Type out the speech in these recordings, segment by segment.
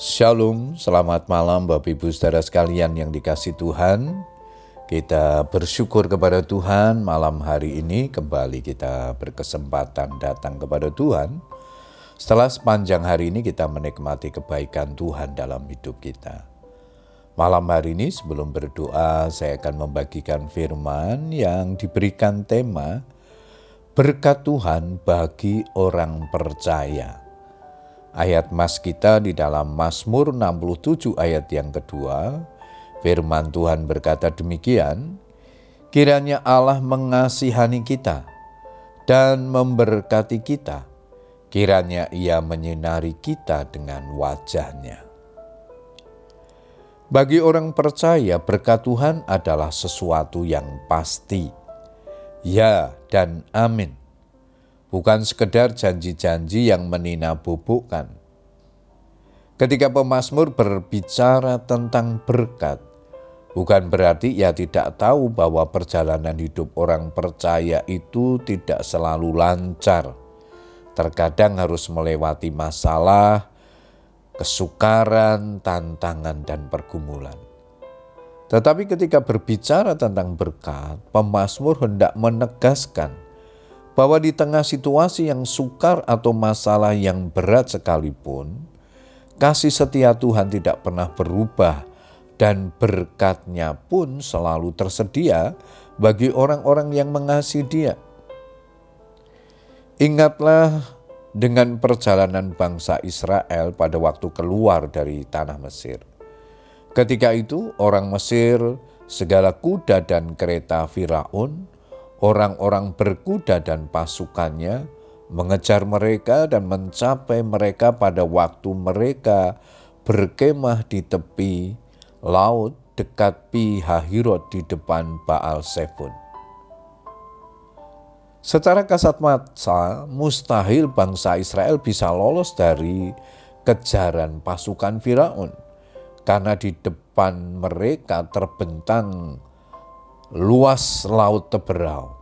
Shalom, selamat malam Bapak Ibu Saudara sekalian yang dikasih Tuhan. Kita bersyukur kepada Tuhan malam hari ini kembali kita berkesempatan datang kepada Tuhan. Setelah sepanjang hari ini kita menikmati kebaikan Tuhan dalam hidup kita. Malam hari ini sebelum berdoa saya akan membagikan firman yang diberikan tema Berkat Tuhan bagi orang percaya. Ayat mas kita di dalam Mazmur 67 ayat yang kedua, firman Tuhan berkata demikian, Kiranya Allah mengasihani kita dan memberkati kita, kiranya ia menyinari kita dengan wajahnya. Bagi orang percaya berkat Tuhan adalah sesuatu yang pasti. Ya dan amin bukan sekedar janji-janji yang meninabobokan. Ketika pemazmur berbicara tentang berkat, bukan berarti ia tidak tahu bahwa perjalanan hidup orang percaya itu tidak selalu lancar. Terkadang harus melewati masalah, kesukaran, tantangan, dan pergumulan. Tetapi ketika berbicara tentang berkat, pemazmur hendak menegaskan bahwa di tengah situasi yang sukar atau masalah yang berat sekalipun, kasih setia Tuhan tidak pernah berubah dan berkatnya pun selalu tersedia bagi orang-orang yang mengasihi dia. Ingatlah dengan perjalanan bangsa Israel pada waktu keluar dari tanah Mesir. Ketika itu orang Mesir, segala kuda dan kereta Firaun, orang-orang berkuda dan pasukannya mengejar mereka dan mencapai mereka pada waktu mereka berkemah di tepi laut dekat Pi Hahirot di depan Baal Sefun. Secara kasat mata, mustahil bangsa Israel bisa lolos dari kejaran pasukan Firaun karena di depan mereka terbentang luas laut teberau.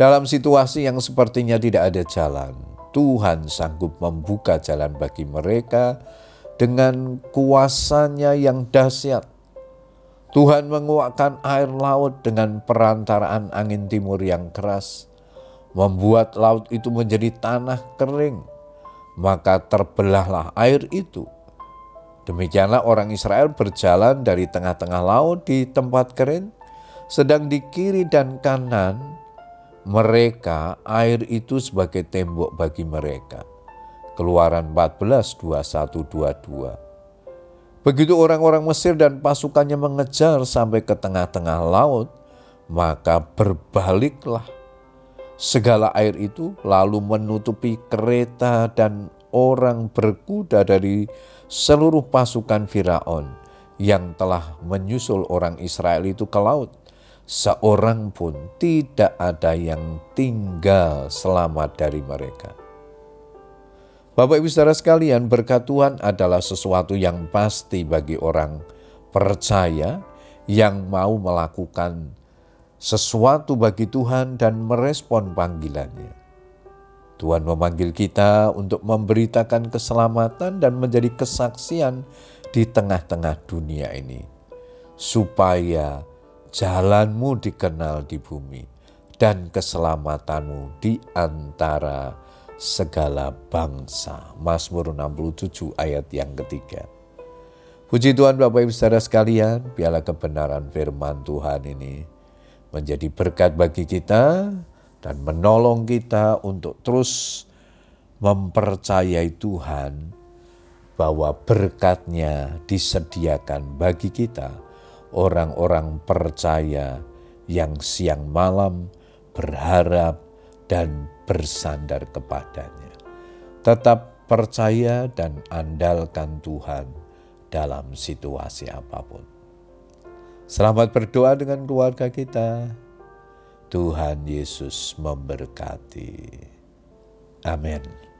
Dalam situasi yang sepertinya tidak ada jalan, Tuhan sanggup membuka jalan bagi mereka dengan kuasanya yang dahsyat. Tuhan menguatkan air laut dengan perantaraan angin timur yang keras, membuat laut itu menjadi tanah kering, maka terbelahlah air itu Demikianlah orang Israel berjalan dari tengah-tengah laut di tempat kering, sedang di kiri dan kanan mereka air itu sebagai tembok bagi mereka. Keluaran 14, 21, 22. Begitu orang-orang Mesir dan pasukannya mengejar sampai ke tengah-tengah laut, maka berbaliklah segala air itu lalu menutupi kereta dan orang berkuda dari seluruh pasukan Firaun yang telah menyusul orang Israel itu ke laut. Seorang pun tidak ada yang tinggal selamat dari mereka. Bapak Ibu Saudara sekalian, berkat Tuhan adalah sesuatu yang pasti bagi orang percaya yang mau melakukan sesuatu bagi Tuhan dan merespon panggilannya. Tuhan memanggil kita untuk memberitakan keselamatan dan menjadi kesaksian di tengah-tengah dunia ini, supaya jalanmu dikenal di bumi dan keselamatanmu di antara segala bangsa. Mazmur 67 ayat yang ketiga. Puji Tuhan Bapak Ibu Saudara sekalian, biarlah kebenaran firman Tuhan ini menjadi berkat bagi kita, dan menolong kita untuk terus mempercayai Tuhan bahwa berkatnya disediakan bagi kita orang-orang percaya yang siang malam berharap dan bersandar kepadanya. Tetap percaya dan andalkan Tuhan dalam situasi apa pun. Selamat berdoa dengan keluarga kita. Tuhan Yesus memberkati. Amin.